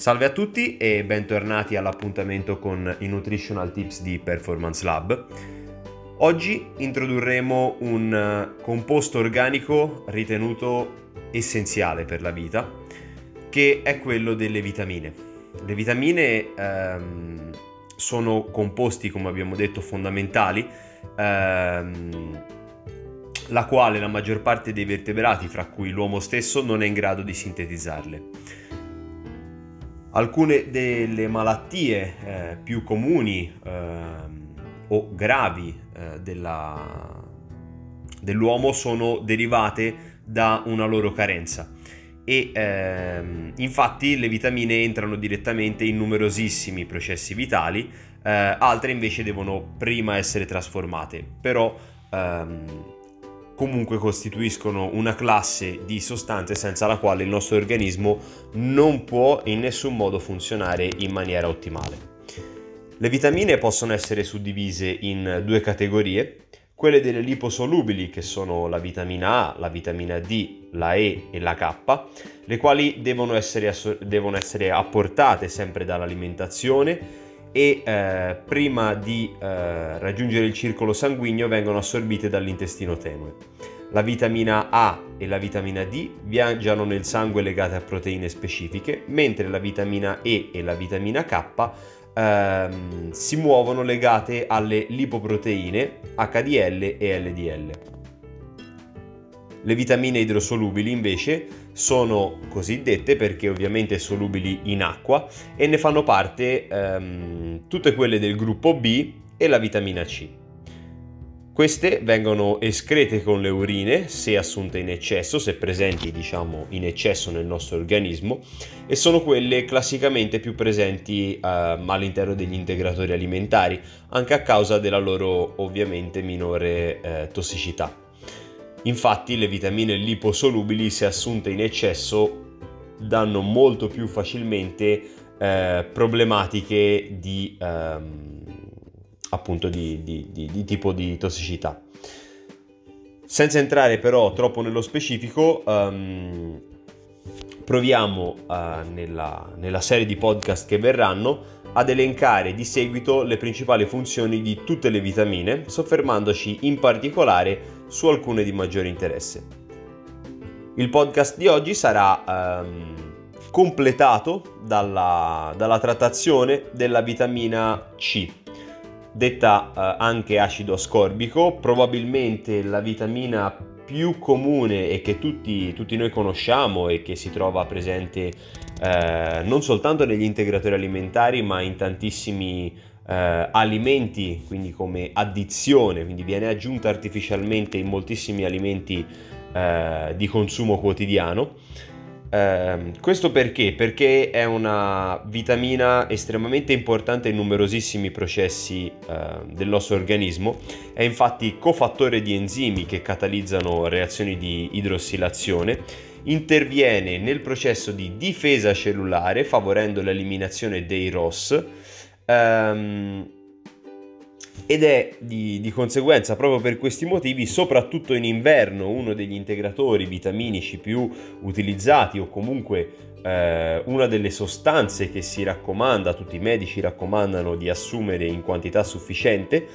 Salve a tutti e bentornati all'appuntamento con i Nutritional Tips di Performance Lab. Oggi introdurremo un eh, composto organico ritenuto essenziale per la vita, che è quello delle vitamine. Le vitamine ehm, sono composti, come abbiamo detto, fondamentali, ehm, la quale la maggior parte dei vertebrati, fra cui l'uomo stesso, non è in grado di sintetizzarle. Alcune delle malattie eh, più comuni eh, o gravi eh, della, dell'uomo sono derivate da una loro carenza. E ehm, infatti le vitamine entrano direttamente in numerosissimi processi vitali, eh, altre invece devono prima essere trasformate, però ehm, comunque costituiscono una classe di sostanze senza la quale il nostro organismo non può in nessun modo funzionare in maniera ottimale. Le vitamine possono essere suddivise in due categorie, quelle delle liposolubili che sono la vitamina A, la vitamina D, la E e la K, le quali devono essere, devono essere apportate sempre dall'alimentazione e eh, prima di eh, raggiungere il circolo sanguigno vengono assorbite dall'intestino tenue. La vitamina A e la vitamina D viaggiano nel sangue legate a proteine specifiche, mentre la vitamina E e la vitamina K ehm, si muovono legate alle lipoproteine HDL e LDL. Le vitamine idrosolubili invece sono cosiddette perché ovviamente solubili in acqua e ne fanno parte ehm, tutte quelle del gruppo B e la vitamina C. Queste vengono escrete con le urine se assunte in eccesso, se presenti diciamo in eccesso nel nostro organismo e sono quelle classicamente più presenti eh, all'interno degli integratori alimentari anche a causa della loro ovviamente minore eh, tossicità. Infatti le vitamine liposolubili se assunte in eccesso danno molto più facilmente eh, problematiche di, ehm, appunto di, di, di, tipo di tossicità. Senza entrare però troppo nello specifico, um, proviamo uh, nella, nella serie di podcast che verranno ad elencare di seguito le principali funzioni di tutte le vitamine, soffermandoci in particolare su alcune di maggiore interesse. Il podcast di oggi sarà ehm, completato dalla, dalla, trattazione della vitamina C, detta eh, anche acido ascorbico, probabilmente la vitamina più comune e che tutti, tutti noi conosciamo e che si trova presente eh, non soltanto negli integratori alimentari ma in tantissimi eh, alimenti, quindi come addizione, quindi viene aggiunta artificialmente in moltissimi alimenti eh, di consumo quotidiano. Eh, questo perché? Perché è una vitamina estremamente importante in numerosissimi processi eh, del nostro organismo, è infatti cofattore di enzimi che catalizzano reazioni di idrossilazione, interviene nel processo di difesa cellulare favorendo l'eliminazione dei ROS, Um, ed è di, di, conseguenza proprio per questi motivi, soprattutto in inverno, uno degli integratori vitaminici più utilizzati o comunque eh, una delle sostanze che si raccomanda, tutti i medici raccomandano di assumere in quantità sufficiente,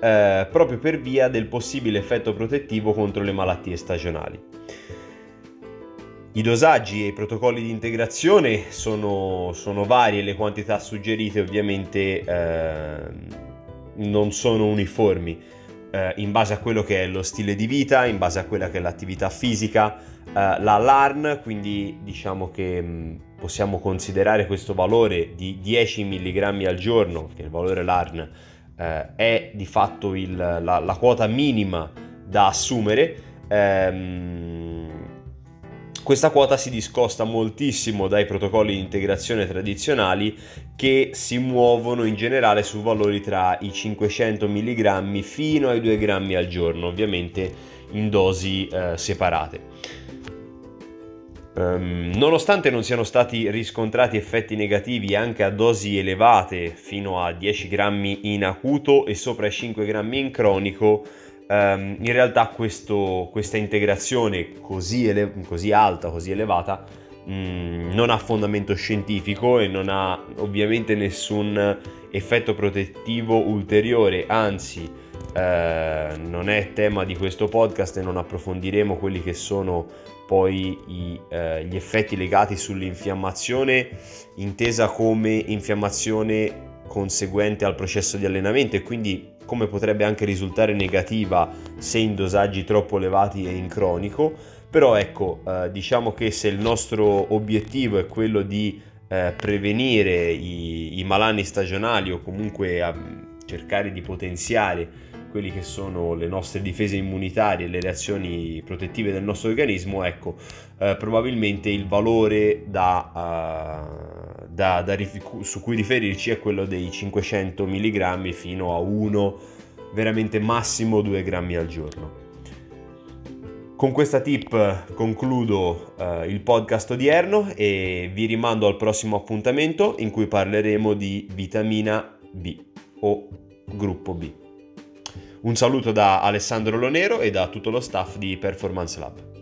eh, proprio per via del possibile effetto protettivo contro le malattie stagionali. I dosaggi e i protocolli di integrazione sono, sono vari e le quantità suggerite ovviamente eh, non sono uniformi eh, in base a quello che è lo stile di vita, in base a quella che è l'attività fisica, eh, la LARN, quindi diciamo che mh, mm, possiamo considerare questo valore di 10 mg al giorno, che il valore LARN eh, è di fatto il, la, la, quota minima da assumere. Ehm, questa quota si discosta moltissimo dai protocolli di integrazione tradizionali che si muovono in generale su valori tra i 500 mg fino ai 2 grammi al giorno, ovviamente in dosi eh, separate. Um, nonostante non siano stati riscontrati effetti negativi anche a dosi elevate fino a 10 grammi in acuto e sopra i 5 grammi in cronico, Um, in realtà questo, questa integrazione così, ele- così, alta, così elevata, mh, mm, non ha fondamento scientifico e non ha ovviamente nessun effetto protettivo ulteriore, anzi eh, non è tema di questo podcast e non approfondiremo quelli che sono poi i, eh, gli effetti legati sull'infiammazione intesa come infiammazione conseguente al processo di allenamento. E quindi come potrebbe anche risultare negativa se in dosaggi troppo elevati e in cronico. Però ecco eh, diciamo che se il nostro obiettivo è quello di eh, prevenire i, i, malani stagionali o comunque a cercare di potenziare quelli che sono le nostre difese immunitarie, le reazioni protettive del nostro organismo, ecco, eh, probabilmente il valore da, uh, da, da, su cui riferirci è quello dei 500 mg fino a 1, veramente massimo 2 grammi al giorno. Con questa tip concludo uh, il podcast odierno e vi rimando al prossimo appuntamento in cui parleremo di vitamina B o gruppo B. Un saluto da Alessandro Lonero e da tutto lo staff di Performance Lab.